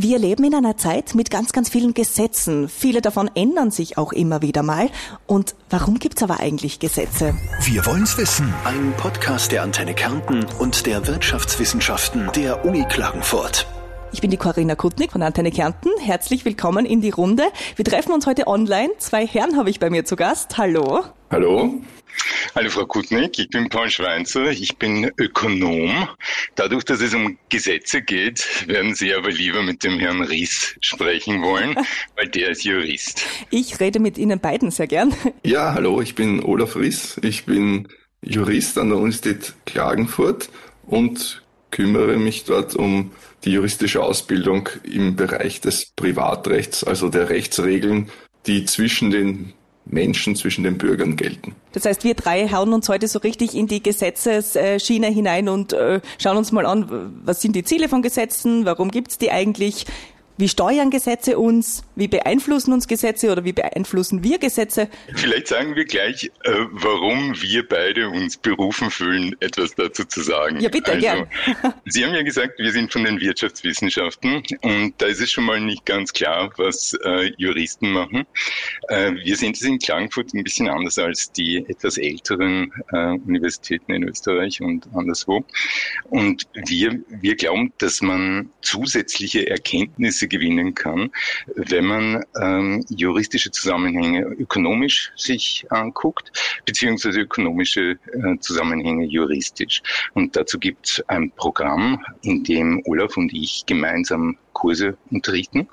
Wir leben in einer Zeit mit ganz, ganz vielen Gesetzen. Viele davon ändern sich auch immer wieder mal. Und warum gibt's aber eigentlich Gesetze? Wir wollen's wissen. Ein Podcast der Antenne Kärnten und der Wirtschaftswissenschaften der Uni Klagenfurt. Ich bin die Corinna Kutnik von Antenne Kärnten. Herzlich willkommen in die Runde. Wir treffen uns heute online. Zwei Herren habe ich bei mir zu Gast. Hallo. Hallo. Hallo Frau Kutnik, ich bin Paul Schweinzer, ich bin Ökonom. Dadurch, dass es um Gesetze geht, werden Sie aber lieber mit dem Herrn Ries sprechen wollen, weil der ist Jurist. Ich rede mit Ihnen beiden sehr gern. Ja, hallo, ich bin Olaf Ries, ich bin Jurist an der Universität Klagenfurt und kümmere mich dort um die juristische Ausbildung im Bereich des Privatrechts, also der Rechtsregeln, die zwischen den Menschen, zwischen den Bürgern gelten. Das heißt, wir drei hauen uns heute so richtig in die Gesetzesschiene hinein und äh, schauen uns mal an, was sind die Ziele von Gesetzen, warum gibt's die eigentlich, wie steuern Gesetze uns? Wie beeinflussen uns Gesetze oder wie beeinflussen wir Gesetze? Vielleicht sagen wir gleich, äh, warum wir beide uns berufen fühlen, etwas dazu zu sagen. Ja, bitte, also, gern. Sie haben ja gesagt, wir sind von den Wirtschaftswissenschaften und da ist es schon mal nicht ganz klar, was äh, Juristen machen. Äh, wir sind es in Klagenfurt ein bisschen anders als die etwas älteren äh, Universitäten in Österreich und anderswo. Und wir, wir glauben, dass man zusätzliche Erkenntnisse gewinnen kann, wenn man ähm, juristische Zusammenhänge ökonomisch sich anguckt, beziehungsweise ökonomische äh, Zusammenhänge juristisch. Und dazu gibt es ein Programm, in dem Olaf und ich gemeinsam Kurse unterrichten.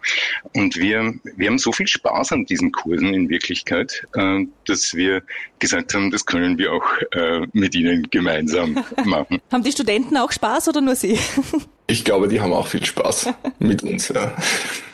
Und wir, wir haben so viel Spaß an diesen Kursen in Wirklichkeit, äh, dass wir gesagt haben, das können wir auch äh, mit Ihnen gemeinsam machen. haben die Studenten auch Spaß oder nur Sie? Ich glaube, die haben auch viel Spaß mit uns. Ja.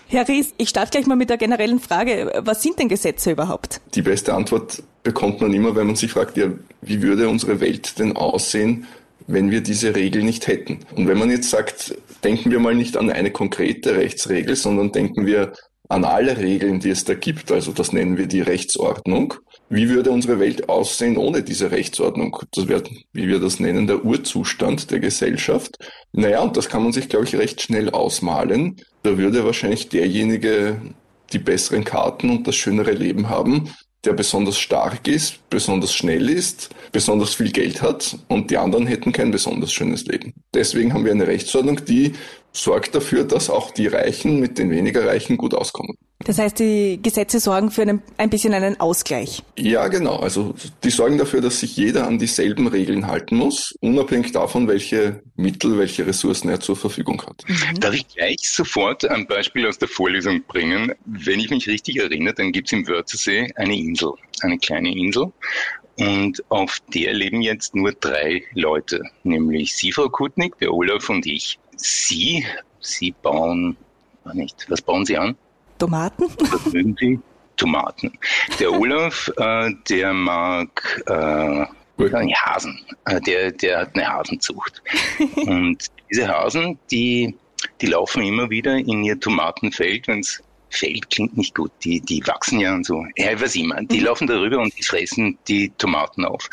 Herr Ries, ich starte gleich mal mit der generellen Frage. Was sind denn Gesetze überhaupt? Die beste Antwort bekommt man immer, wenn man sich fragt, ja, wie würde unsere Welt denn aussehen, wenn wir diese Regel nicht hätten? Und wenn man jetzt sagt, denken wir mal nicht an eine konkrete Rechtsregel, sondern denken wir an alle Regeln, die es da gibt, also das nennen wir die Rechtsordnung. Wie würde unsere Welt aussehen ohne diese Rechtsordnung? Das wäre, wie wir das nennen, der Urzustand der Gesellschaft. Naja, und das kann man sich, glaube ich, recht schnell ausmalen. Da würde wahrscheinlich derjenige die besseren Karten und das schönere Leben haben, der besonders stark ist, besonders schnell ist, besonders viel Geld hat und die anderen hätten kein besonders schönes Leben. Deswegen haben wir eine Rechtsordnung, die sorgt dafür, dass auch die Reichen mit den weniger Reichen gut auskommen. Das heißt, die Gesetze sorgen für einen, ein bisschen einen Ausgleich. Ja, genau. Also die sorgen dafür, dass sich jeder an dieselben Regeln halten muss, unabhängig davon, welche Mittel, welche Ressourcen er zur Verfügung hat. Mhm. Darf ich gleich sofort ein Beispiel aus der Vorlesung bringen? Wenn ich mich richtig erinnere, dann gibt es im Wörthersee eine Insel, eine kleine Insel. Und auf der leben jetzt nur drei Leute, nämlich Sie, Frau Kutnik, der Olaf und ich. Sie, Sie bauen, nicht, was bauen Sie an? Tomaten? Was mögen Sie? Tomaten. Der Olaf, äh, der mag äh, Hasen. Äh, der, der hat eine Hasenzucht. Und diese Hasen, die, die laufen immer wieder in ihr Tomatenfeld, wenn es Feld klingt nicht gut. Die, die wachsen ja und so. Ja, was immer. Die mhm. laufen darüber und die fressen die Tomaten auf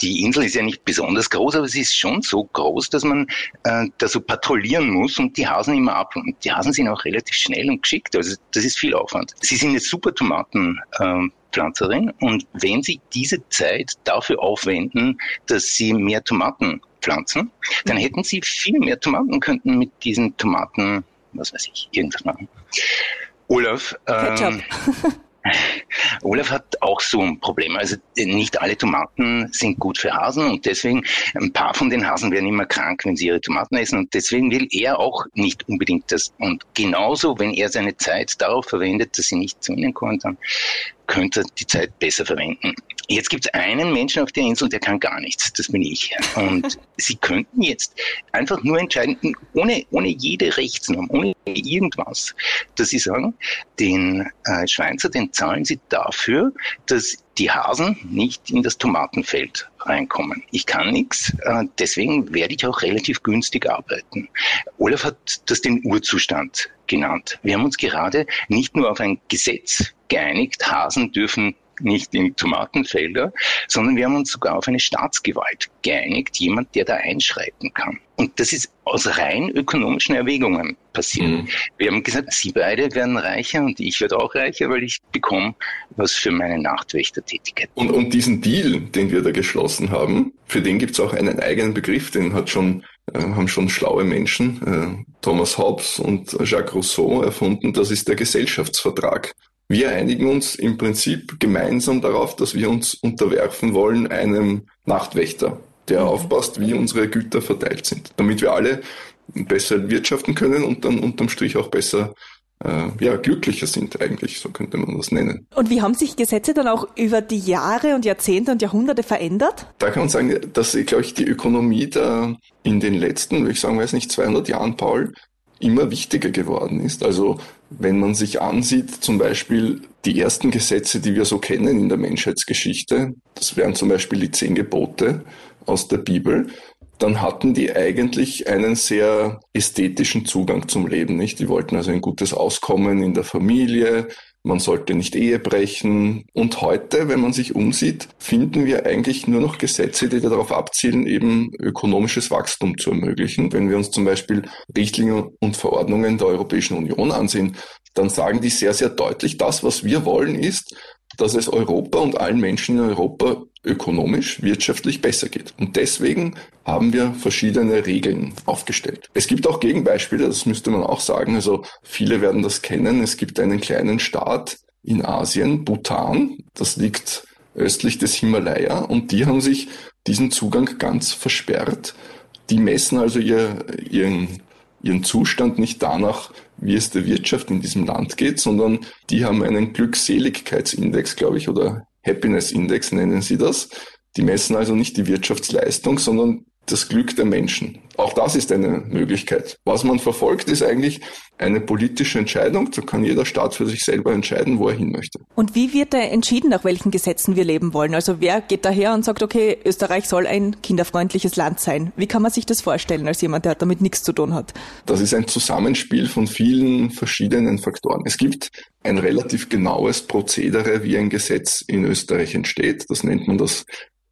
die Insel ist ja nicht besonders groß, aber sie ist schon so groß, dass man äh, da so patrouillieren muss und die Hasen immer ab. Und die Hasen sind auch relativ schnell und geschickt. Also das ist viel Aufwand. Sie sind eine super Tomatenpflanzerin äh, und wenn Sie diese Zeit dafür aufwenden, dass Sie mehr Tomaten pflanzen, dann mhm. hätten Sie viel mehr Tomaten, könnten mit diesen Tomaten, was weiß ich, irgendwas machen. Olaf, ähm, Olaf hat auch so ein Problem. Also nicht alle Tomaten sind gut für Hasen und deswegen ein paar von den Hasen werden immer krank, wenn sie ihre Tomaten essen und deswegen will er auch nicht unbedingt das. Und genauso, wenn er seine Zeit darauf verwendet, dass sie nicht zu ihnen kommen, dann könnte die Zeit besser verwenden. Jetzt gibt es einen Menschen auf der Insel, der kann gar nichts. Das bin ich. Und Sie könnten jetzt einfach nur entscheiden, ohne, ohne jede Rechtsnorm, ohne irgendwas, dass Sie sagen, den äh, Schweizer, den zahlen Sie dafür, dass die Hasen nicht in das Tomatenfeld reinkommen. Ich kann nichts, äh, deswegen werde ich auch relativ günstig arbeiten. Olaf hat das den Urzustand genannt. Wir haben uns gerade nicht nur auf ein Gesetz geeinigt, Hasen dürfen nicht in Tomatenfelder, sondern wir haben uns sogar auf eine Staatsgewalt geeinigt, jemand, der da einschreiten kann. Und das ist aus rein ökonomischen Erwägungen passiert. Mhm. Wir haben gesagt, Sie beide werden reicher und ich werde auch reicher, weil ich bekomme was für meine Nachtwächtertätigkeit. Und, und diesen Deal, den wir da geschlossen haben, für den gibt es auch einen eigenen Begriff, den hat schon äh, haben schon schlaue Menschen, äh, Thomas Hobbes und Jacques Rousseau erfunden, das ist der Gesellschaftsvertrag. Wir einigen uns im Prinzip gemeinsam darauf, dass wir uns unterwerfen wollen einem Nachtwächter, der mhm. aufpasst, wie unsere Güter verteilt sind, damit wir alle besser wirtschaften können und dann unterm Strich auch besser äh, ja, glücklicher sind eigentlich, so könnte man das nennen. Und wie haben sich Gesetze dann auch über die Jahre und Jahrzehnte und Jahrhunderte verändert? Da kann man sagen, dass, glaube ich, die Ökonomie da in den letzten, würde ich sagen, weiß nicht, 200 Jahren, Paul, immer wichtiger geworden ist. Also wenn man sich ansieht, zum Beispiel die ersten Gesetze, die wir so kennen in der Menschheitsgeschichte, das wären zum Beispiel die zehn Gebote aus der Bibel, dann hatten die eigentlich einen sehr ästhetischen Zugang zum Leben, nicht? Die wollten also ein gutes Auskommen in der Familie, man sollte nicht Ehe brechen. Und heute, wenn man sich umsieht, finden wir eigentlich nur noch Gesetze, die darauf abzielen, eben ökonomisches Wachstum zu ermöglichen. Wenn wir uns zum Beispiel Richtlinien und Verordnungen der Europäischen Union ansehen, dann sagen die sehr, sehr deutlich, das, was wir wollen, ist, dass es Europa und allen Menschen in Europa ökonomisch, wirtschaftlich besser geht. Und deswegen haben wir verschiedene Regeln aufgestellt. Es gibt auch Gegenbeispiele, das müsste man auch sagen. Also viele werden das kennen. Es gibt einen kleinen Staat in Asien, Bhutan. Das liegt östlich des Himalaya und die haben sich diesen Zugang ganz versperrt. Die messen also ihr, ihren, ihren Zustand nicht danach, wie es der Wirtschaft in diesem Land geht, sondern die haben einen Glückseligkeitsindex, glaube ich, oder Happiness Index nennen sie das. Die messen also nicht die Wirtschaftsleistung, sondern das Glück der Menschen. Auch das ist eine Möglichkeit. Was man verfolgt, ist eigentlich eine politische Entscheidung. Da kann jeder Staat für sich selber entscheiden, wo er hin möchte. Und wie wird da entschieden, nach welchen Gesetzen wir leben wollen? Also wer geht daher und sagt, okay, Österreich soll ein kinderfreundliches Land sein? Wie kann man sich das vorstellen als jemand, der damit nichts zu tun hat? Das ist ein Zusammenspiel von vielen verschiedenen Faktoren. Es gibt ein relativ genaues Prozedere, wie ein Gesetz in Österreich entsteht. Das nennt man das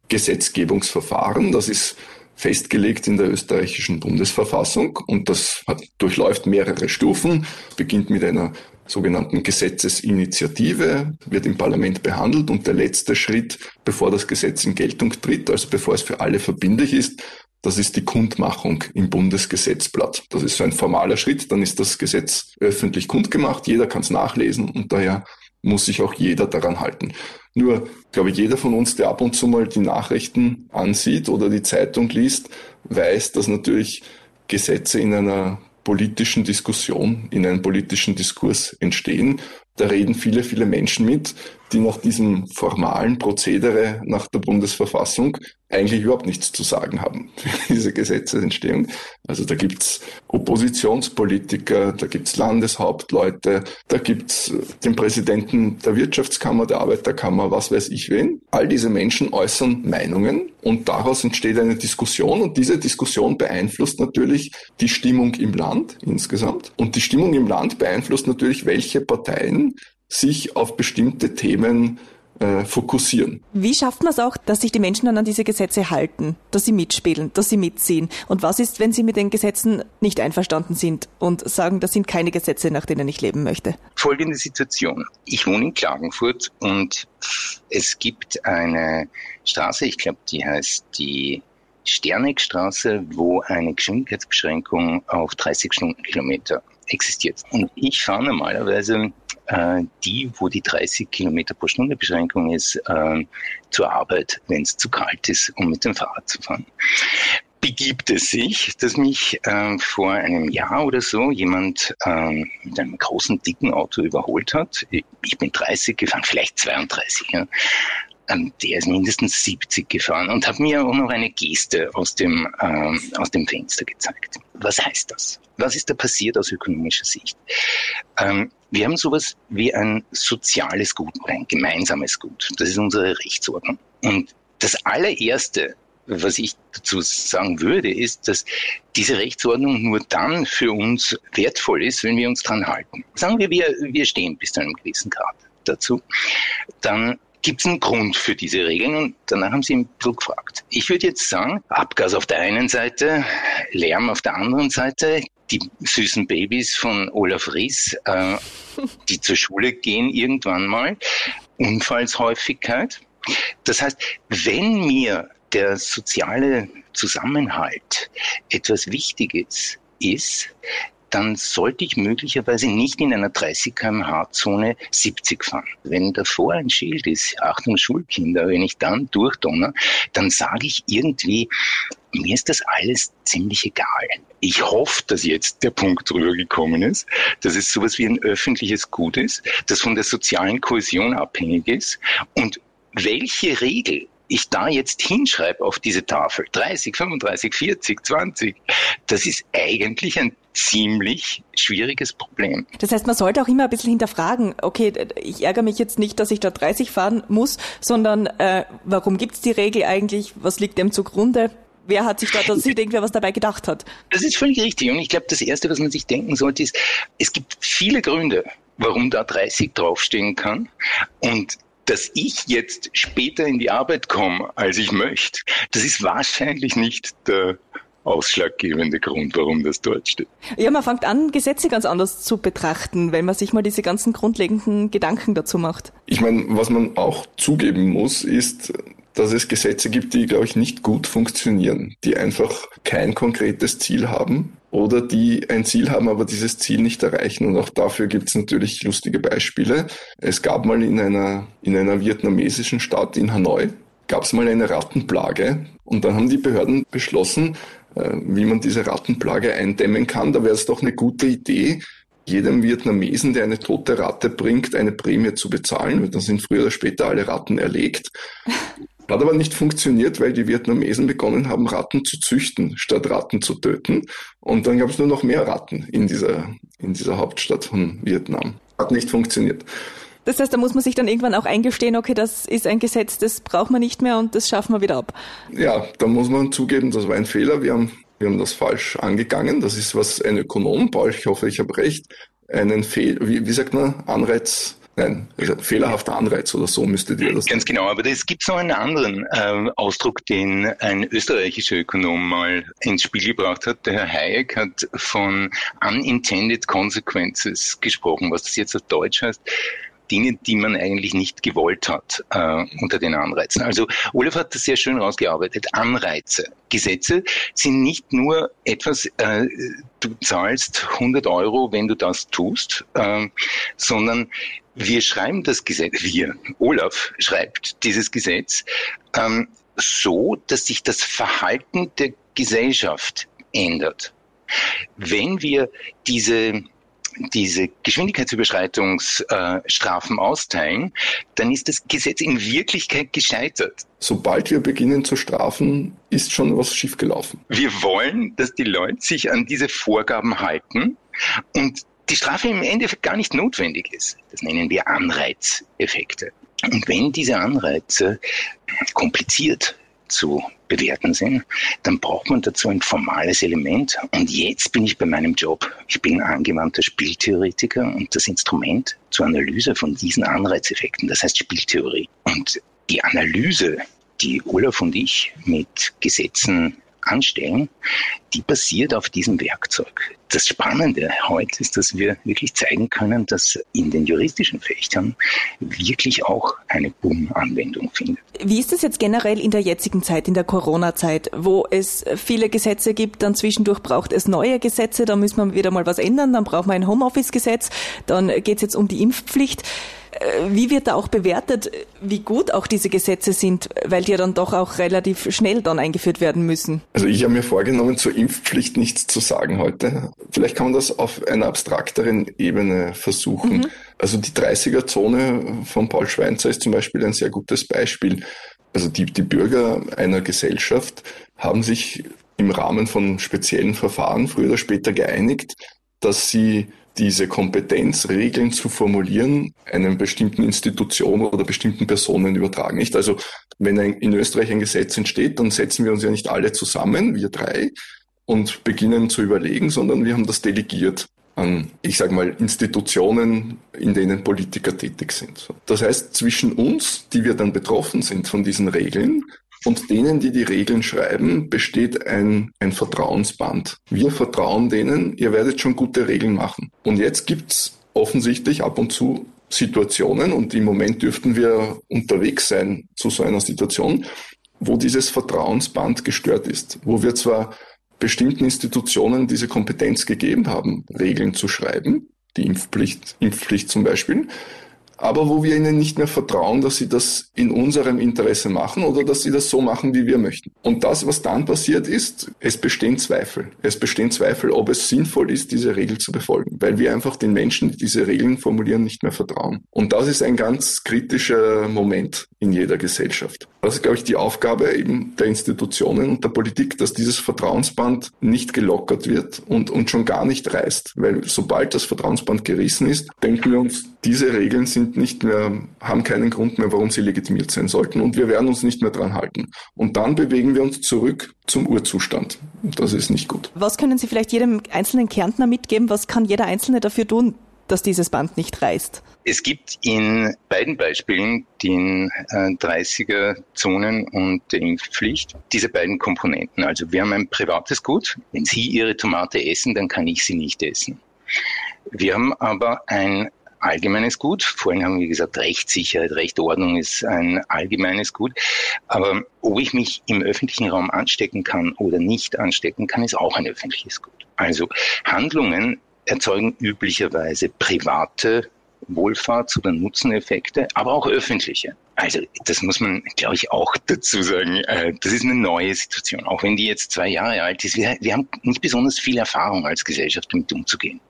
Gesetzgebungsverfahren. Das ist festgelegt in der österreichischen Bundesverfassung und das hat, durchläuft mehrere Stufen, beginnt mit einer sogenannten Gesetzesinitiative, wird im Parlament behandelt und der letzte Schritt, bevor das Gesetz in Geltung tritt, also bevor es für alle verbindlich ist, das ist die Kundmachung im Bundesgesetzblatt. Das ist so ein formaler Schritt, dann ist das Gesetz öffentlich kundgemacht, jeder kann es nachlesen und daher muss sich auch jeder daran halten. Nur, glaube ich, jeder von uns, der ab und zu mal die Nachrichten ansieht oder die Zeitung liest, weiß, dass natürlich Gesetze in einer politischen Diskussion, in einem politischen Diskurs entstehen. Da reden viele, viele Menschen mit, die nach diesem formalen Prozedere nach der Bundesverfassung eigentlich überhaupt nichts zu sagen haben für diese Gesetzesentstehung. Also da gibt's Oppositionspolitiker, da gibt's Landeshauptleute, da gibt's den Präsidenten der Wirtschaftskammer, der Arbeiterkammer, was weiß ich wen. All diese Menschen äußern Meinungen und daraus entsteht eine Diskussion und diese Diskussion beeinflusst natürlich die Stimmung im Land insgesamt. Und die Stimmung im Land beeinflusst natürlich, welche Parteien sich auf bestimmte Themen äh, fokussieren. Wie schafft man es auch, dass sich die Menschen dann an diese Gesetze halten, dass sie mitspielen, dass sie mitziehen? Und was ist, wenn sie mit den Gesetzen nicht einverstanden sind und sagen, das sind keine Gesetze, nach denen ich leben möchte? Folgende Situation. Ich wohne in Klagenfurt und es gibt eine Straße, ich glaube, die heißt die Sternegstraße, wo eine Geschwindigkeitsbeschränkung auf 30 Stundenkilometer existiert. Und ich fahre normalerweise äh, die, wo die 30 Kilometer pro Stunde Beschränkung ist, äh, zur Arbeit, wenn es zu kalt ist, um mit dem Fahrrad zu fahren. Begibt es sich, dass mich äh, vor einem Jahr oder so jemand äh, mit einem großen, dicken Auto überholt hat. Ich bin 30 gefahren, vielleicht 32. Ja der ist mindestens 70 gefahren und hat mir auch noch eine Geste aus dem, ähm, aus dem Fenster gezeigt. Was heißt das? Was ist da passiert aus ökonomischer Sicht? Ähm, wir haben sowas wie ein soziales Gut oder ein gemeinsames Gut. Das ist unsere Rechtsordnung. Und das allererste, was ich dazu sagen würde, ist, dass diese Rechtsordnung nur dann für uns wertvoll ist, wenn wir uns dran halten. Sagen wir, wir, wir stehen bis zu einem gewissen Grad dazu, dann gibt es einen Grund für diese Regeln? Und danach haben sie ein bisschen gefragt. Ich würde jetzt sagen, Abgas auf der einen Seite, Lärm auf der anderen Seite, die süßen Babys von Olaf Ries, äh, die zur Schule gehen irgendwann mal, Unfallshäufigkeit. Das heißt, wenn mir der soziale Zusammenhalt etwas Wichtiges ist, dann sollte ich möglicherweise nicht in einer 30 kmh Zone 70 fahren. Wenn davor ein Schild ist, Achtung Schulkinder, wenn ich dann durchdonner, dann sage ich irgendwie, mir ist das alles ziemlich egal. Ich hoffe, dass jetzt der Punkt rübergekommen ist, dass es sowas wie ein öffentliches Gut ist, das von der sozialen Kohäsion abhängig ist und welche Regel ich da jetzt hinschreibe auf diese Tafel, 30, 35, 40, 20, das ist eigentlich ein ziemlich schwieriges Problem. Das heißt, man sollte auch immer ein bisschen hinterfragen, okay, ich ärgere mich jetzt nicht, dass ich da 30 fahren muss, sondern äh, warum gibt's die Regel eigentlich? Was liegt dem zugrunde? Wer hat sich da, dass sich irgendwer was dabei gedacht hat? Das ist völlig richtig. Und ich glaube, das Erste, was man sich denken sollte, ist, es gibt viele Gründe, warum da 30 draufstehen kann. Und dass ich jetzt später in die Arbeit komme, als ich möchte, das ist wahrscheinlich nicht der ausschlaggebende Grund, warum das dort steht. Ja, man fängt an, Gesetze ganz anders zu betrachten, wenn man sich mal diese ganzen grundlegenden Gedanken dazu macht. Ich meine, was man auch zugeben muss, ist, dass es Gesetze gibt, die, glaube ich, nicht gut funktionieren, die einfach kein konkretes Ziel haben oder die ein Ziel haben, aber dieses Ziel nicht erreichen. Und auch dafür gibt es natürlich lustige Beispiele. Es gab mal in einer, in einer vietnamesischen Stadt in Hanoi, gab es mal eine Rattenplage und dann haben die Behörden beschlossen, wie man diese Rattenplage eindämmen kann. Da wäre es doch eine gute Idee, jedem Vietnamesen, der eine tote Ratte bringt, eine Prämie zu bezahlen. Dann sind früher oder später alle Ratten erlegt. Hat aber nicht funktioniert, weil die Vietnamesen begonnen haben, Ratten zu züchten, statt Ratten zu töten. Und dann gab es nur noch mehr Ratten in dieser, in dieser Hauptstadt von Vietnam. Hat nicht funktioniert. Das heißt, da muss man sich dann irgendwann auch eingestehen, okay, das ist ein Gesetz, das braucht man nicht mehr und das schaffen wir wieder ab. Ja, da muss man zugeben, das war ein Fehler. Wir haben, wir haben das falsch angegangen. Das ist, was ein Ökonom, Paul, ich hoffe, ich habe recht, einen Fehl, wie, wie sagt man, Anreiz Nein, also fehlerhafter Anreiz oder so müsstet ihr das. Ganz genau, aber es gibt noch einen anderen äh, Ausdruck, den ein österreichischer Ökonom mal ins Spiel gebracht hat. Der Herr Hayek hat von unintended consequences gesprochen, was das jetzt auf Deutsch heißt. Dinge, die man eigentlich nicht gewollt hat äh, unter den Anreizen. Also Olaf hat das sehr schön rausgearbeitet. Anreize. Gesetze sind nicht nur etwas, äh, du zahlst 100 Euro, wenn du das tust, äh, sondern wir schreiben das Gesetz, wir, Olaf schreibt dieses Gesetz ähm, so, dass sich das Verhalten der Gesellschaft ändert. Wenn wir diese diese Geschwindigkeitsüberschreitungsstrafen äh, austeilen, dann ist das Gesetz in Wirklichkeit gescheitert. Sobald wir beginnen zu strafen, ist schon was schiefgelaufen. Wir wollen, dass die Leute sich an diese Vorgaben halten und die Strafe im Endeffekt gar nicht notwendig ist. Das nennen wir Anreizeffekte. Und wenn diese Anreize kompliziert zu bewerten sind, dann braucht man dazu ein formales Element. Und jetzt bin ich bei meinem Job. Ich bin angewandter Spieltheoretiker und das Instrument zur Analyse von diesen Anreizeffekten, das heißt Spieltheorie. Und die Analyse, die Olaf und ich mit Gesetzen anstellen, die basiert auf diesem Werkzeug. Das Spannende heute ist, dass wir wirklich zeigen können, dass in den juristischen Fächern wirklich auch eine Boom-Anwendung findet. Wie ist es jetzt generell in der jetzigen Zeit, in der Corona-Zeit, wo es viele Gesetze gibt, dann zwischendurch braucht es neue Gesetze, da müssen wir wieder mal was ändern, dann braucht man ein Homeoffice-Gesetz, dann geht es jetzt um die Impfpflicht. Äh, wie wird da auch bewertet, wie gut auch diese Gesetze sind, weil die ja dann doch auch relativ schnell dann eingeführt werden müssen? Also ich habe mir vorgenommen, zur Impfpflicht nichts zu sagen heute. Vielleicht kann man das auf einer abstrakteren Ebene versuchen. Mhm. Also die 30er-Zone von Paul Schweinzer ist zum Beispiel ein sehr gutes Beispiel. Also die, die Bürger einer Gesellschaft haben sich im Rahmen von speziellen Verfahren früher oder später geeinigt, dass sie diese Kompetenz, Regeln zu formulieren, einem bestimmten Institution oder bestimmten Personen übertragen. Nicht? Also wenn ein, in Österreich ein Gesetz entsteht, dann setzen wir uns ja nicht alle zusammen, wir drei, und beginnen zu überlegen, sondern wir haben das delegiert an, ich sage mal, Institutionen, in denen Politiker tätig sind. Das heißt, zwischen uns, die wir dann betroffen sind von diesen Regeln, und denen, die die Regeln schreiben, besteht ein, ein Vertrauensband. Wir vertrauen denen, ihr werdet schon gute Regeln machen. Und jetzt gibt's offensichtlich ab und zu Situationen, und im Moment dürften wir unterwegs sein zu so einer Situation, wo dieses Vertrauensband gestört ist, wo wir zwar bestimmten Institutionen diese Kompetenz gegeben haben, Regeln zu schreiben, die Impfpflicht, Impfpflicht zum Beispiel, aber wo wir ihnen nicht mehr vertrauen, dass sie das in unserem Interesse machen oder dass sie das so machen, wie wir möchten. Und das, was dann passiert ist, es bestehen Zweifel. Es bestehen Zweifel, ob es sinnvoll ist, diese Regel zu befolgen, weil wir einfach den Menschen, die diese Regeln formulieren, nicht mehr vertrauen. Und das ist ein ganz kritischer Moment in jeder Gesellschaft. Das ist, glaube ich, die Aufgabe eben der Institutionen und der Politik, dass dieses Vertrauensband nicht gelockert wird und, und schon gar nicht reißt. Weil sobald das Vertrauensband gerissen ist, denken wir uns, diese Regeln sind nicht mehr, haben keinen Grund mehr, warum sie legitimiert sein sollten und wir werden uns nicht mehr dran halten. Und dann bewegen wir uns zurück zum Urzustand. Das ist nicht gut. Was können Sie vielleicht jedem einzelnen Kärntner mitgeben? Was kann jeder Einzelne dafür tun, dass dieses Band nicht reißt? Es gibt in beiden Beispielen, den äh, 30er-Zonen und der Impfpflicht, diese beiden Komponenten. Also wir haben ein privates Gut. Wenn Sie Ihre Tomate essen, dann kann ich sie nicht essen. Wir haben aber ein allgemeines Gut. Vorhin haben wir gesagt, Rechtssicherheit, Rechtordnung ist ein allgemeines Gut. Aber ob ich mich im öffentlichen Raum anstecken kann oder nicht anstecken kann, ist auch ein öffentliches Gut. Also Handlungen erzeugen üblicherweise private Wohlfahrts- oder Nutzeneffekte, aber auch öffentliche. Also das muss man, glaube ich, auch dazu sagen. Äh, das ist eine neue Situation, auch wenn die jetzt zwei Jahre alt ist. Wir, wir haben nicht besonders viel Erfahrung als Gesellschaft, damit umzugehen.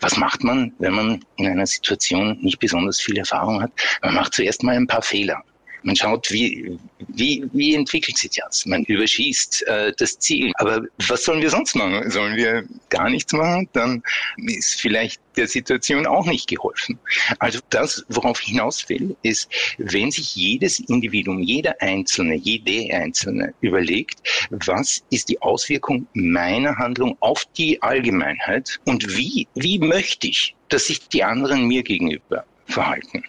Was macht man, wenn man in einer Situation nicht besonders viel Erfahrung hat? Man macht zuerst mal ein paar Fehler. Man schaut, wie, wie, wie entwickelt sich das? Man überschießt äh, das Ziel. Aber was sollen wir sonst machen? Sollen wir gar nichts machen? Dann ist vielleicht der Situation auch nicht geholfen. Also das, worauf ich hinaus will, ist, wenn sich jedes Individuum, jeder Einzelne, jede Einzelne überlegt, was ist die Auswirkung meiner Handlung auf die Allgemeinheit und wie, wie möchte ich, dass sich die anderen mir gegenüber verhalten?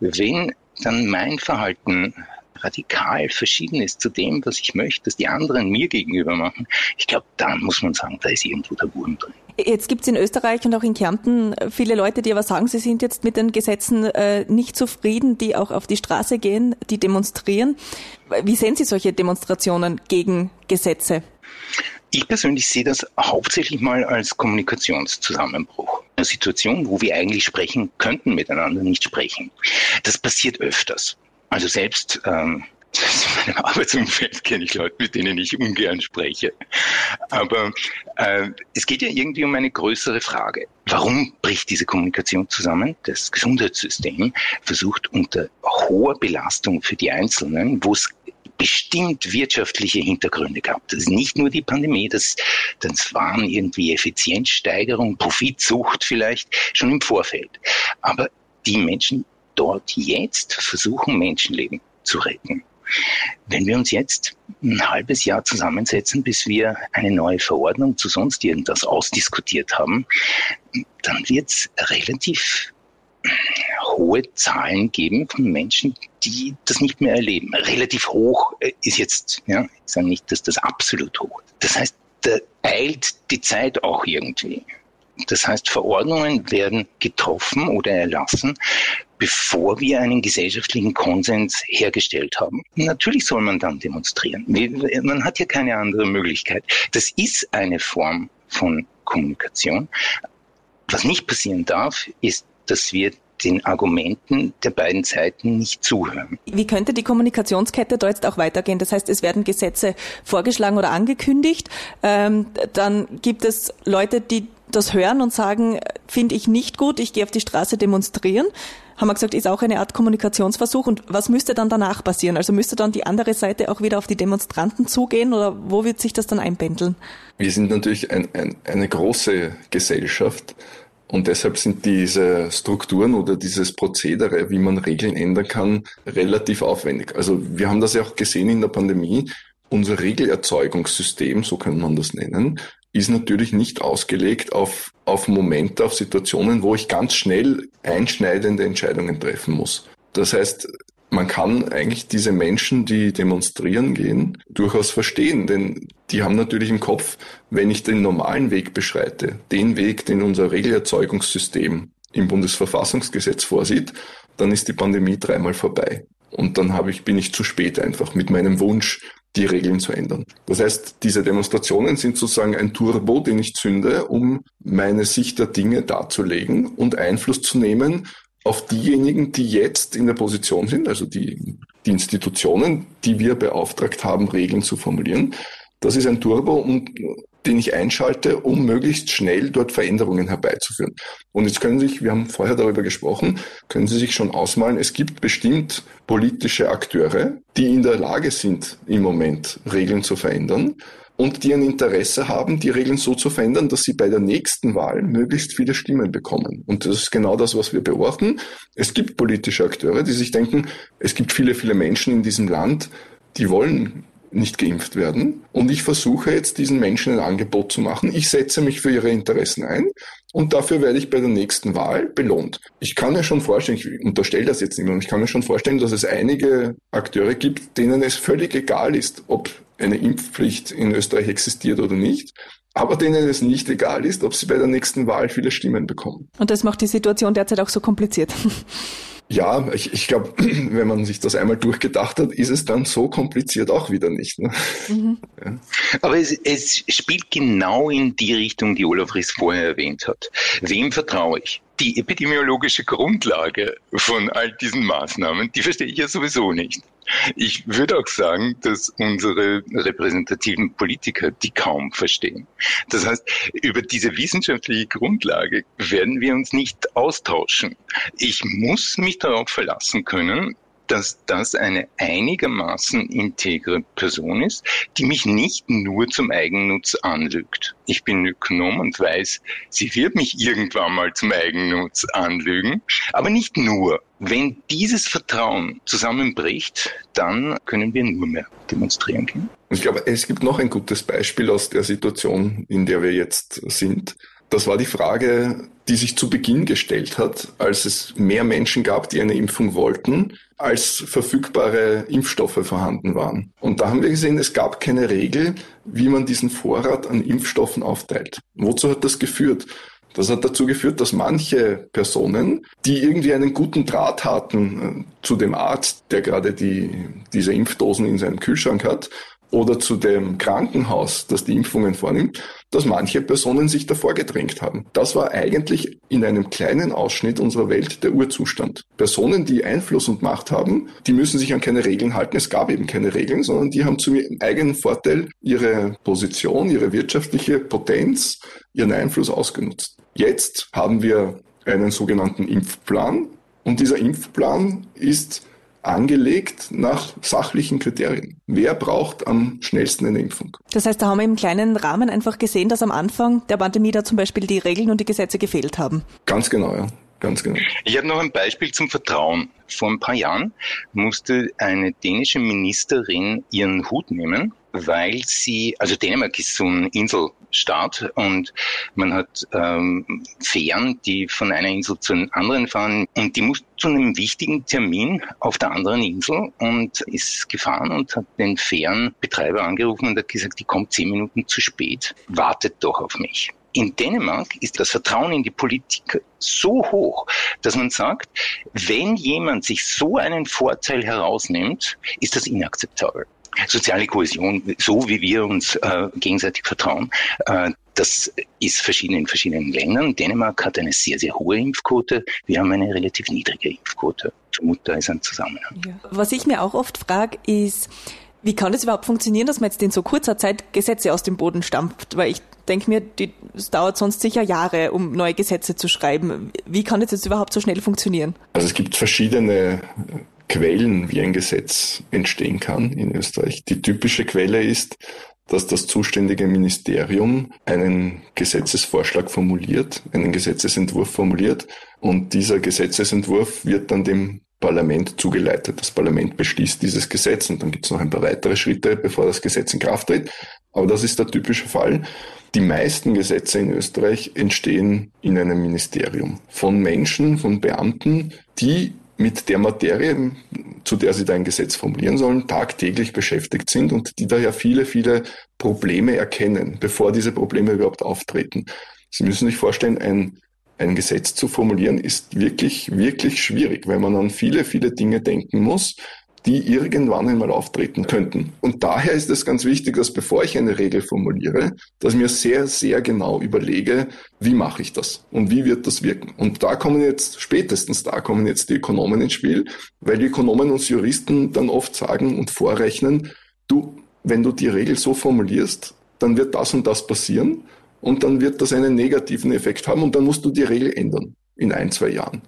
Wenn dann mein Verhalten radikal verschieden ist zu dem, was ich möchte, dass die anderen mir gegenüber machen, ich glaube, dann muss man sagen, da ist irgendwo der Wurm drin. Jetzt gibt es in Österreich und auch in Kärnten viele Leute, die aber sagen, sie sind jetzt mit den Gesetzen äh, nicht zufrieden, die auch auf die Straße gehen, die demonstrieren. Wie sehen Sie solche Demonstrationen gegen Gesetze? Ich persönlich sehe das hauptsächlich mal als Kommunikationszusammenbruch. Eine Situation, wo wir eigentlich sprechen könnten, miteinander nicht sprechen. Das passiert öfters. Also selbst ähm, in meinem Arbeitsumfeld kenne ich Leute, mit denen ich ungern spreche. Aber äh, es geht ja irgendwie um eine größere Frage. Warum bricht diese Kommunikation zusammen? Das Gesundheitssystem versucht unter hoher Belastung für die Einzelnen, wo es bestimmt wirtschaftliche Hintergründe gehabt. Das ist nicht nur die Pandemie, das, das waren irgendwie Effizienzsteigerung, Profitsucht vielleicht schon im Vorfeld. Aber die Menschen dort jetzt versuchen, Menschenleben zu retten. Wenn wir uns jetzt ein halbes Jahr zusammensetzen, bis wir eine neue Verordnung zu sonst irgendwas ausdiskutiert haben, dann wird es relativ hohe Zahlen geben von Menschen, die das nicht mehr erleben. Relativ hoch äh, ist jetzt, ja, ich sage nicht, dass das absolut hoch ist. Das heißt, da eilt die Zeit auch irgendwie. Das heißt, Verordnungen werden getroffen oder erlassen, bevor wir einen gesellschaftlichen Konsens hergestellt haben. Natürlich soll man dann demonstrieren. Man hat ja keine andere Möglichkeit. Das ist eine Form von Kommunikation. Was nicht passieren darf, ist, dass wir den Argumenten der beiden Seiten nicht zuhören. Wie könnte die Kommunikationskette da jetzt auch weitergehen? Das heißt, es werden Gesetze vorgeschlagen oder angekündigt. Ähm, dann gibt es Leute, die das hören und sagen, finde ich nicht gut, ich gehe auf die Straße demonstrieren. Haben wir gesagt, ist auch eine Art Kommunikationsversuch. Und was müsste dann danach passieren? Also müsste dann die andere Seite auch wieder auf die Demonstranten zugehen oder wo wird sich das dann einpendeln? Wir sind natürlich ein, ein, eine große Gesellschaft und deshalb sind diese Strukturen oder dieses Prozedere, wie man Regeln ändern kann, relativ aufwendig. Also wir haben das ja auch gesehen in der Pandemie. Unser Regelerzeugungssystem, so kann man das nennen, ist natürlich nicht ausgelegt auf, auf Momente, auf Situationen, wo ich ganz schnell einschneidende Entscheidungen treffen muss. Das heißt, man kann eigentlich diese Menschen, die demonstrieren gehen, durchaus verstehen, denn die haben natürlich im Kopf, wenn ich den normalen Weg beschreite, den Weg, den unser Regelerzeugungssystem im Bundesverfassungsgesetz vorsieht, dann ist die Pandemie dreimal vorbei. Und dann habe ich, bin ich zu spät einfach mit meinem Wunsch, die Regeln zu ändern. Das heißt, diese Demonstrationen sind sozusagen ein Turbo, den ich zünde, um meine Sicht der Dinge darzulegen und Einfluss zu nehmen auf diejenigen, die jetzt in der Position sind, also die, die Institutionen, die wir beauftragt haben, Regeln zu formulieren. Das ist ein Turbo, um, den ich einschalte, um möglichst schnell dort Veränderungen herbeizuführen. Und jetzt können Sie sich, wir haben vorher darüber gesprochen, können Sie sich schon ausmalen, es gibt bestimmt politische Akteure, die in der Lage sind, im Moment Regeln zu verändern und die ein Interesse haben, die Regeln so zu verändern, dass sie bei der nächsten Wahl möglichst viele Stimmen bekommen. Und das ist genau das, was wir beobachten. Es gibt politische Akteure, die sich denken, es gibt viele, viele Menschen in diesem Land, die wollen nicht geimpft werden. Und ich versuche jetzt diesen Menschen ein Angebot zu machen. Ich setze mich für ihre Interessen ein und dafür werde ich bei der nächsten Wahl belohnt. Ich kann mir schon vorstellen, ich unterstelle das jetzt nicht mehr, ich kann mir schon vorstellen, dass es einige Akteure gibt, denen es völlig egal ist, ob eine Impfpflicht in Österreich existiert oder nicht, aber denen es nicht egal ist, ob sie bei der nächsten Wahl viele Stimmen bekommen. Und das macht die Situation derzeit auch so kompliziert. Ja, ich, ich glaube, wenn man sich das einmal durchgedacht hat, ist es dann so kompliziert auch wieder nicht. Ne? Mhm. Ja. Aber es, es spielt genau in die Richtung, die Olaf Riss vorher erwähnt hat. Wem vertraue ich? die epidemiologische Grundlage von all diesen Maßnahmen, die verstehe ich ja sowieso nicht. Ich würde auch sagen, dass unsere repräsentativen Politiker die kaum verstehen. Das heißt, über diese wissenschaftliche Grundlage werden wir uns nicht austauschen. Ich muss mich darauf verlassen können, dass das eine einigermaßen integre Person ist, die mich nicht nur zum Eigennutz anlügt. Ich bin Ökonom und weiß, sie wird mich irgendwann mal zum Eigennutz anlügen, aber nicht nur. Wenn dieses Vertrauen zusammenbricht, dann können wir nur mehr demonstrieren gehen. Ich glaube, es gibt noch ein gutes Beispiel aus der Situation, in der wir jetzt sind. Das war die Frage, die sich zu Beginn gestellt hat, als es mehr Menschen gab, die eine Impfung wollten, als verfügbare Impfstoffe vorhanden waren. Und da haben wir gesehen, es gab keine Regel, wie man diesen Vorrat an Impfstoffen aufteilt. Wozu hat das geführt? Das hat dazu geführt, dass manche Personen, die irgendwie einen guten Draht hatten äh, zu dem Arzt, der gerade die, diese Impfdosen in seinem Kühlschrank hat, oder zu dem Krankenhaus, das die Impfungen vornimmt, dass manche Personen sich davor gedrängt haben. Das war eigentlich in einem kleinen Ausschnitt unserer Welt der Urzustand. Personen, die Einfluss und Macht haben, die müssen sich an keine Regeln halten. Es gab eben keine Regeln, sondern die haben zu ihrem eigenen Vorteil ihre Position, ihre wirtschaftliche Potenz, ihren Einfluss ausgenutzt. Jetzt haben wir einen sogenannten Impfplan und dieser Impfplan ist angelegt nach sachlichen Kriterien. Wer braucht am schnellsten eine Impfung? Das heißt, da haben wir im kleinen Rahmen einfach gesehen, dass am Anfang der Pandemie da zum Beispiel die Regeln und die Gesetze gefehlt haben. Ganz genau, ja. Ganz genau. Ich habe noch ein Beispiel zum Vertrauen. Vor ein paar Jahren musste eine dänische Ministerin ihren Hut nehmen, weil sie, also Dänemark ist so ein Inselstaat und man hat ähm, Fähren, die von einer Insel zur anderen fahren und die muss zu einem wichtigen Termin auf der anderen Insel und ist gefahren und hat den Fährenbetreiber angerufen und hat gesagt, die kommt zehn Minuten zu spät, wartet doch auf mich. In Dänemark ist das Vertrauen in die Politik so hoch, dass man sagt, wenn jemand sich so einen Vorteil herausnimmt, ist das inakzeptabel. Soziale Kohäsion, so wie wir uns äh, gegenseitig vertrauen, äh, das ist verschieden in verschiedenen Ländern. Dänemark hat eine sehr, sehr hohe Impfquote. Wir haben eine relativ niedrige Impfquote. Zum da ist ein Zusammenhang. Ja. Was ich mir auch oft frage, ist, wie kann es überhaupt funktionieren, dass man jetzt in so kurzer Zeit Gesetze aus dem Boden stampft? Weil ich denke mir, es dauert sonst sicher Jahre, um neue Gesetze zu schreiben. Wie kann das jetzt überhaupt so schnell funktionieren? Also es gibt verschiedene Quellen, wie ein Gesetz entstehen kann in Österreich. Die typische Quelle ist, dass das zuständige Ministerium einen Gesetzesvorschlag formuliert, einen Gesetzesentwurf formuliert und dieser Gesetzesentwurf wird dann dem Parlament zugeleitet. Das Parlament beschließt dieses Gesetz und dann gibt es noch ein paar weitere Schritte, bevor das Gesetz in Kraft tritt. Aber das ist der typische Fall. Die meisten Gesetze in Österreich entstehen in einem Ministerium von Menschen, von Beamten, die mit der Materie, zu der sie da ein Gesetz formulieren sollen, tagtäglich beschäftigt sind und die daher viele, viele Probleme erkennen, bevor diese Probleme überhaupt auftreten. Sie müssen sich vorstellen, ein, ein Gesetz zu formulieren ist wirklich, wirklich schwierig, weil man an viele, viele Dinge denken muss, die irgendwann einmal auftreten könnten. Und daher ist es ganz wichtig, dass bevor ich eine Regel formuliere, dass ich mir sehr, sehr genau überlege, wie mache ich das und wie wird das wirken. Und da kommen jetzt, spätestens da kommen jetzt die Ökonomen ins Spiel, weil die Ökonomen uns Juristen dann oft sagen und vorrechnen, du, wenn du die Regel so formulierst, dann wird das und das passieren und dann wird das einen negativen Effekt haben und dann musst du die Regel ändern in ein, zwei Jahren.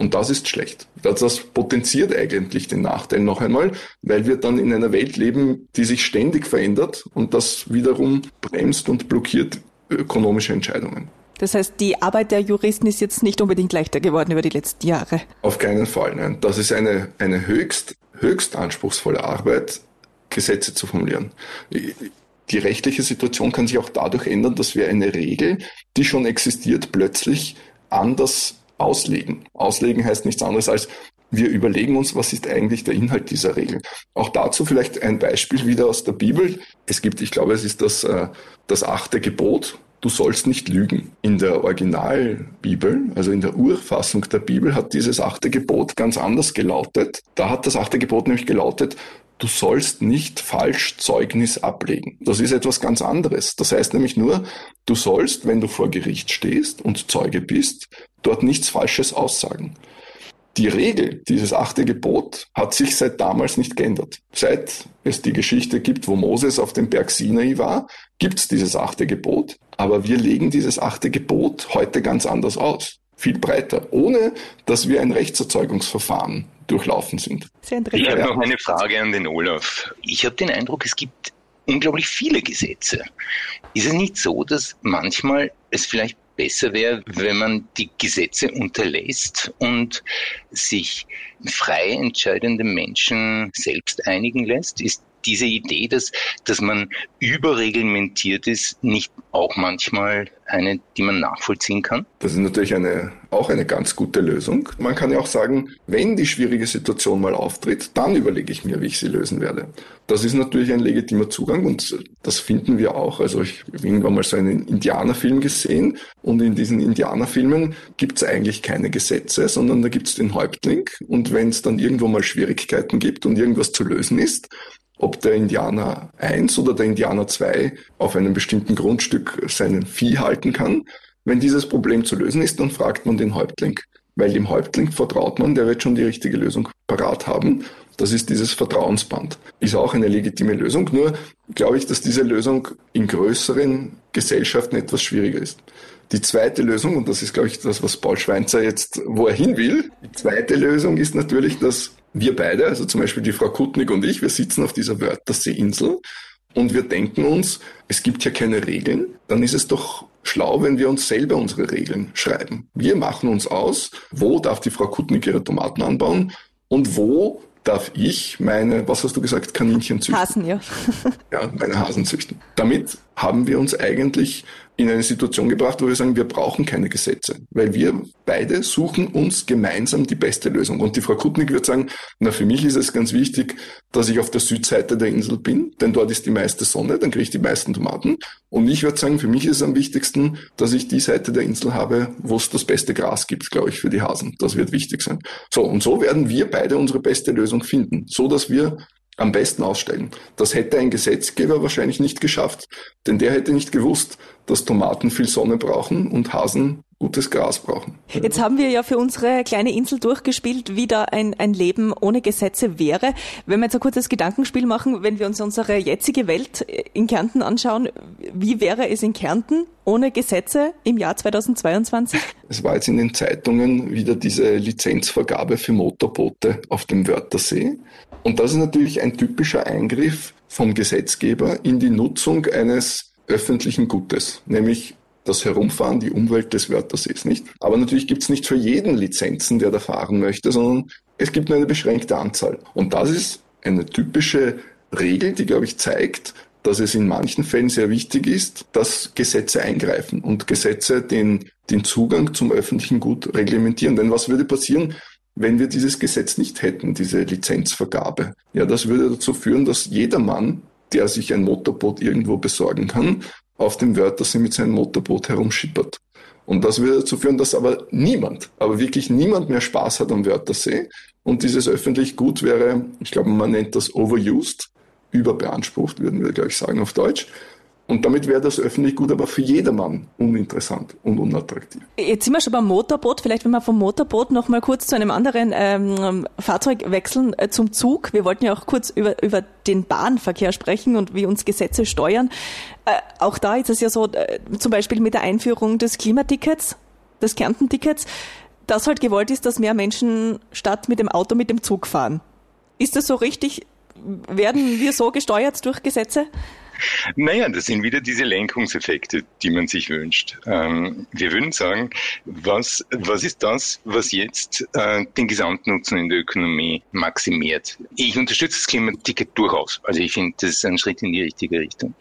Und das ist schlecht. Das potenziert eigentlich den Nachteil noch einmal, weil wir dann in einer Welt leben, die sich ständig verändert und das wiederum bremst und blockiert ökonomische Entscheidungen. Das heißt, die Arbeit der Juristen ist jetzt nicht unbedingt leichter geworden über die letzten Jahre. Auf keinen Fall. Nein. Das ist eine, eine höchst, höchst anspruchsvolle Arbeit, Gesetze zu formulieren. Die rechtliche Situation kann sich auch dadurch ändern, dass wir eine Regel, die schon existiert, plötzlich anders auslegen. Auslegen heißt nichts anderes als, wir überlegen uns, was ist eigentlich der Inhalt dieser Regel. Auch dazu vielleicht ein Beispiel wieder aus der Bibel. Es gibt, ich glaube, es ist das, äh, das achte Gebot. Du sollst nicht lügen. In der Originalbibel, also in der Urfassung der Bibel, hat dieses achte Gebot ganz anders gelautet. Da hat das achte Gebot nämlich gelautet, du sollst nicht falsch Zeugnis ablegen. Das ist etwas ganz anderes. Das heißt nämlich nur, du sollst, wenn du vor Gericht stehst und Zeuge bist, dort nichts Falsches aussagen. Die Regel, dieses achte Gebot, hat sich seit damals nicht geändert. Seit es die Geschichte gibt, wo Moses auf dem Berg Sinai war, gibt es dieses achte Gebot. Aber wir legen dieses achte Gebot heute ganz anders aus. Viel breiter, ohne dass wir ein Rechtserzeugungsverfahren durchlaufen sind. Ich habe noch eine Frage an den Olaf. Ich habe den Eindruck, es gibt unglaublich viele Gesetze. Ist es nicht so, dass manchmal es vielleicht besser wäre, wenn man die Gesetze unterlässt und sich frei entscheidende Menschen selbst einigen lässt? Ist diese Idee, dass, dass man überreglementiert ist, nicht auch manchmal eine, die man nachvollziehen kann? Das ist natürlich eine, auch eine ganz gute Lösung. Man kann ja auch sagen, wenn die schwierige Situation mal auftritt, dann überlege ich mir, wie ich sie lösen werde. Das ist natürlich ein legitimer Zugang und das finden wir auch. Also ich habe irgendwann mal so einen Indianerfilm gesehen und in diesen Indianerfilmen gibt es eigentlich keine Gesetze, sondern da gibt es den Häuptling und wenn es dann irgendwo mal Schwierigkeiten gibt und irgendwas zu lösen ist, ob der Indianer 1 oder der Indianer 2 auf einem bestimmten Grundstück seinen Vieh halten kann. Wenn dieses Problem zu lösen ist, dann fragt man den Häuptling. Weil dem Häuptling vertraut man, der wird schon die richtige Lösung parat haben. Das ist dieses Vertrauensband. Ist auch eine legitime Lösung, nur glaube ich, dass diese Lösung in größeren Gesellschaften etwas schwieriger ist. Die zweite Lösung, und das ist, glaube ich, das, was Paul Schweinzer jetzt, wo er hin will, die zweite Lösung ist natürlich, dass wir beide, also zum Beispiel die Frau Kutnik und ich, wir sitzen auf dieser Wörterseeinsel und wir denken uns, es gibt ja keine Regeln, dann ist es doch schlau, wenn wir uns selber unsere Regeln schreiben. Wir machen uns aus, wo darf die Frau Kutnik ihre Tomaten anbauen und wo darf ich meine, was hast du gesagt, Kaninchen züchten? Hasen, ja. ja, meine Hasen züchten. Damit haben wir uns eigentlich in eine Situation gebracht, wo wir sagen, wir brauchen keine Gesetze, weil wir beide suchen uns gemeinsam die beste Lösung. Und die Frau Kutnik wird sagen, na, für mich ist es ganz wichtig, dass ich auf der Südseite der Insel bin, denn dort ist die meiste Sonne, dann kriege ich die meisten Tomaten. Und ich würde sagen, für mich ist es am wichtigsten, dass ich die Seite der Insel habe, wo es das beste Gras gibt, glaube ich, für die Hasen. Das wird wichtig sein. So, und so werden wir beide unsere beste Lösung finden, so dass wir am besten aussteigen. Das hätte ein Gesetzgeber wahrscheinlich nicht geschafft, denn der hätte nicht gewusst, dass Tomaten viel Sonne brauchen und Hasen gutes Gras brauchen. Jetzt haben wir ja für unsere kleine Insel durchgespielt, wie da ein, ein Leben ohne Gesetze wäre. Wenn wir jetzt ein kurzes Gedankenspiel machen, wenn wir uns unsere jetzige Welt in Kärnten anschauen, wie wäre es in Kärnten ohne Gesetze im Jahr 2022? Es war jetzt in den Zeitungen wieder diese Lizenzvergabe für Motorboote auf dem Wörthersee. Und das ist natürlich ein typischer Eingriff vom Gesetzgeber in die Nutzung eines öffentlichen Gutes, nämlich das Herumfahren, die Umwelt des Wörtersees, nicht? Aber natürlich gibt es nicht für jeden Lizenzen, der da fahren möchte, sondern es gibt nur eine beschränkte Anzahl. Und das ist eine typische Regel, die, glaube ich, zeigt, dass es in manchen Fällen sehr wichtig ist, dass Gesetze eingreifen und Gesetze den, den Zugang zum öffentlichen Gut reglementieren. Denn was würde passieren, wenn wir dieses Gesetz nicht hätten, diese Lizenzvergabe? Ja, das würde dazu führen, dass jeder Mann, der sich ein Motorboot irgendwo besorgen kann, auf dem Wörthersee mit seinem Motorboot herumschippert. Und das würde dazu führen, dass aber niemand, aber wirklich niemand mehr Spaß hat am Wörthersee. Und dieses öffentlich Gut wäre, ich glaube, man nennt das overused, überbeansprucht, würden wir gleich sagen auf Deutsch. Und damit wäre das öffentlich gut, aber für jedermann uninteressant und unattraktiv. Jetzt sind wir schon beim Motorboot. Vielleicht, wenn wir vom Motorboot noch mal kurz zu einem anderen ähm, Fahrzeug wechseln, äh, zum Zug. Wir wollten ja auch kurz über, über den Bahnverkehr sprechen und wie uns Gesetze steuern. Äh, auch da ist es ja so, äh, zum Beispiel mit der Einführung des Klimatickets, des Kärntentickets, dass halt gewollt ist, dass mehr Menschen statt mit dem Auto mit dem Zug fahren. Ist das so richtig? Werden wir so gesteuert durch Gesetze? Naja, das sind wieder diese Lenkungseffekte, die man sich wünscht. Ähm, wir würden sagen, was, was ist das, was jetzt äh, den Gesamtnutzen in der Ökonomie maximiert? Ich unterstütze das Klimaticket durchaus. Also ich finde, das ist ein Schritt in die richtige Richtung.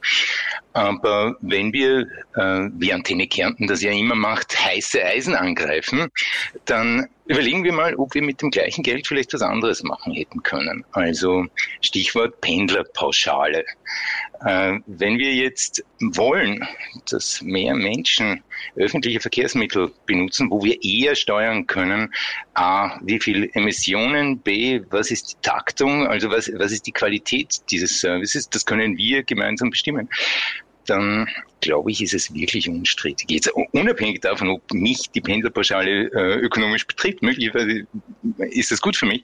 Aber wenn wir, äh, wie Antenne Kärnten das ja immer macht, heiße Eisen angreifen, dann überlegen wir mal, ob wir mit dem gleichen Geld vielleicht was anderes machen hätten können. Also Stichwort Pendlerpauschale. Äh, wenn wir jetzt wollen, dass mehr Menschen öffentliche Verkehrsmittel benutzen, wo wir eher steuern können, a, wie viel Emissionen, b, was ist die Taktung, also was, was ist die Qualität dieses Services, das können wir gemeinsam bestimmen dann glaube ich, ist es wirklich unstrittig. Jetzt unabhängig davon, ob mich die Pendlerpauschale äh, ökonomisch betrifft, möglicherweise ist das gut für mich,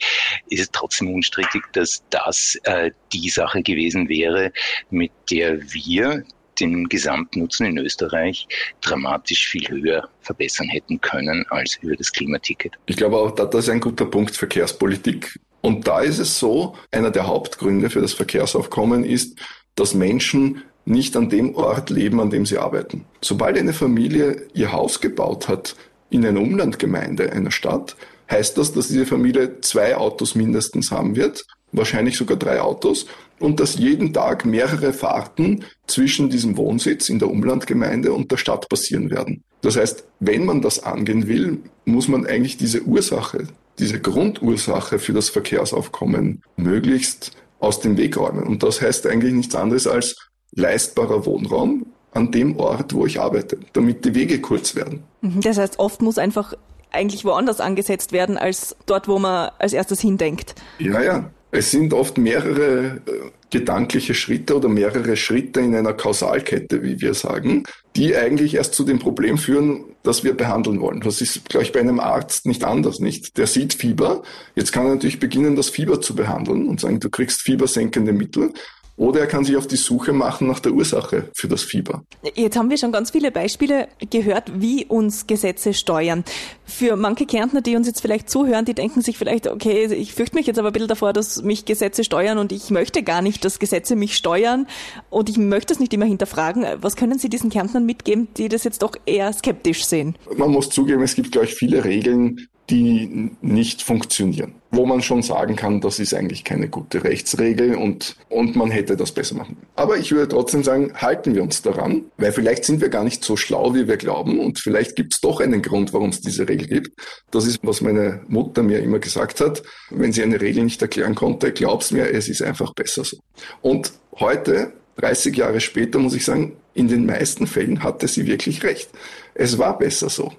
ist es trotzdem unstrittig, dass das äh, die Sache gewesen wäre, mit der wir den Gesamtnutzen in Österreich dramatisch viel höher verbessern hätten können als über das Klimaticket. Ich glaube auch, das ist ein guter Punkt Verkehrspolitik. Und da ist es so, einer der Hauptgründe für das Verkehrsaufkommen ist, dass Menschen nicht an dem Ort leben, an dem sie arbeiten. Sobald eine Familie ihr Haus gebaut hat in einer Umlandgemeinde einer Stadt, heißt das, dass diese Familie zwei Autos mindestens haben wird, wahrscheinlich sogar drei Autos, und dass jeden Tag mehrere Fahrten zwischen diesem Wohnsitz in der Umlandgemeinde und der Stadt passieren werden. Das heißt, wenn man das angehen will, muss man eigentlich diese Ursache, diese Grundursache für das Verkehrsaufkommen möglichst aus dem Weg räumen. Und das heißt eigentlich nichts anderes als leistbarer Wohnraum an dem Ort, wo ich arbeite, damit die Wege kurz werden. Mhm. Das heißt, oft muss einfach eigentlich woanders angesetzt werden, als dort, wo man als erstes hindenkt. Ja, ja. Es sind oft mehrere äh, gedankliche Schritte oder mehrere Schritte in einer Kausalkette, wie wir sagen, die eigentlich erst zu dem Problem führen, das wir behandeln wollen. Das ist, glaube ich, bei einem Arzt nicht anders, nicht? Der sieht Fieber. Jetzt kann er natürlich beginnen, das Fieber zu behandeln und sagen, du kriegst fiebersenkende Mittel. Oder er kann sich auf die Suche machen nach der Ursache für das Fieber. Jetzt haben wir schon ganz viele Beispiele gehört, wie uns Gesetze steuern. Für manche Kärntner, die uns jetzt vielleicht zuhören, die denken sich vielleicht, okay, ich fürchte mich jetzt aber ein bisschen davor, dass mich Gesetze steuern und ich möchte gar nicht, dass Gesetze mich steuern und ich möchte es nicht immer hinterfragen. Was können Sie diesen Kärntnern mitgeben, die das jetzt doch eher skeptisch sehen? Man muss zugeben, es gibt, glaube ich, viele Regeln, die nicht funktionieren. Wo man schon sagen kann, das ist eigentlich keine gute Rechtsregel und, und man hätte das besser machen. Aber ich würde trotzdem sagen, halten wir uns daran, weil vielleicht sind wir gar nicht so schlau, wie wir glauben und vielleicht gibt es doch einen Grund, warum es diese Regel gibt. Das ist, was meine Mutter mir immer gesagt hat. Wenn sie eine Regel nicht erklären konnte, glaub's mir, es ist einfach besser so. Und heute 30 Jahre später muss ich sagen, in den meisten Fällen hatte sie wirklich recht. Es war besser so.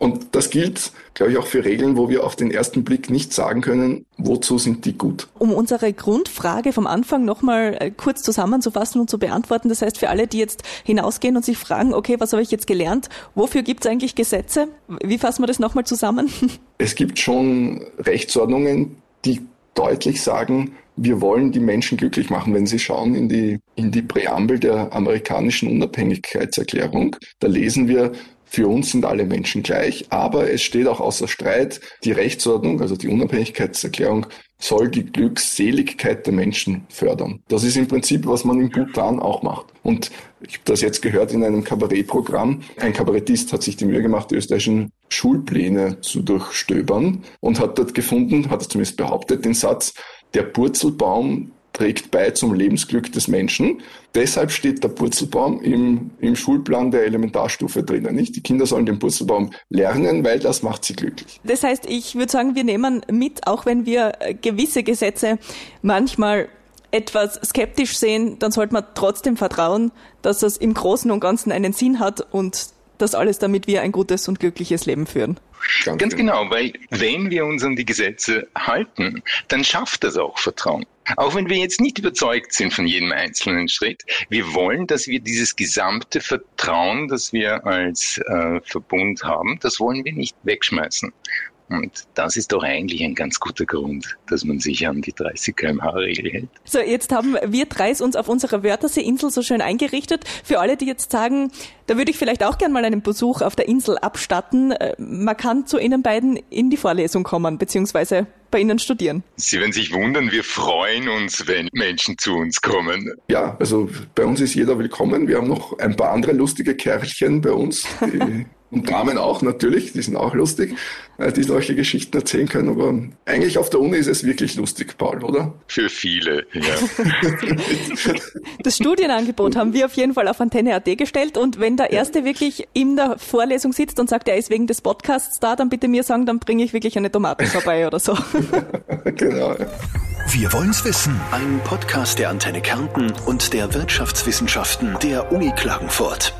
Und das gilt, glaube ich, auch für Regeln, wo wir auf den ersten Blick nicht sagen können, wozu sind die gut. Um unsere Grundfrage vom Anfang nochmal äh, kurz zusammenzufassen und zu beantworten, das heißt für alle, die jetzt hinausgehen und sich fragen, okay, was habe ich jetzt gelernt, wofür gibt es eigentlich Gesetze? Wie fassen wir das nochmal zusammen? Es gibt schon Rechtsordnungen, die deutlich sagen, wir wollen die Menschen glücklich machen. Wenn Sie schauen in die, in die Präambel der amerikanischen Unabhängigkeitserklärung, da lesen wir, für uns sind alle Menschen gleich, aber es steht auch außer Streit, die Rechtsordnung, also die Unabhängigkeitserklärung, soll die Glückseligkeit der Menschen fördern. Das ist im Prinzip, was man in Bhutan auch macht. Und ich habe das jetzt gehört in einem Kabarettprogramm. Ein Kabarettist hat sich die Mühe gemacht, die österreichischen Schulpläne zu durchstöbern und hat dort gefunden, hat er zumindest behauptet, den Satz, der Purzelbaum trägt bei zum Lebensglück des Menschen. Deshalb steht der Purzelbaum im, im Schulplan der Elementarstufe drinnen. Nicht? Die Kinder sollen den Purzelbaum lernen, weil das macht sie glücklich. Das heißt, ich würde sagen, wir nehmen mit, auch wenn wir äh, gewisse Gesetze manchmal etwas skeptisch sehen, dann sollte man trotzdem vertrauen, dass es im Großen und Ganzen einen Sinn hat und das alles, damit wir ein gutes und glückliches Leben führen. Ganz, Ganz genau. genau, weil wenn wir uns an die Gesetze halten, dann schafft das auch Vertrauen. Auch wenn wir jetzt nicht überzeugt sind von jedem einzelnen Schritt, wir wollen, dass wir dieses gesamte Vertrauen, das wir als äh, Verbund haben, das wollen wir nicht wegschmeißen. Und das ist doch eigentlich ein ganz guter Grund, dass man sich an die 30 kmh-Regel hält. So, jetzt haben wir drei uns auf unserer Wörthersee-Insel so schön eingerichtet. Für alle, die jetzt sagen, da würde ich vielleicht auch gerne mal einen Besuch auf der Insel abstatten. Äh, man kann zu Ihnen beiden in die Vorlesung kommen, beziehungsweise bei Ihnen studieren. Sie werden sich wundern, wir freuen uns, wenn Menschen zu uns kommen. Ja, also bei uns ist jeder willkommen. Wir haben noch ein paar andere lustige Kerlchen bei uns, die und Damen auch natürlich, die sind auch lustig, die solche Geschichten erzählen können. Aber eigentlich auf der Uni ist es wirklich lustig, Paul, oder? Für viele, ja. Das Studienangebot haben wir auf jeden Fall auf Antenne.at gestellt und wenn der Erste wirklich in der Vorlesung sitzt und sagt, er ist wegen des Podcasts da, dann bitte mir sagen, dann bringe ich wirklich eine Tomate vorbei oder so. genau. Wir wollen's wissen. Ein Podcast der Antenne Kärnten und der Wirtschaftswissenschaften der Uni Klagenfurt.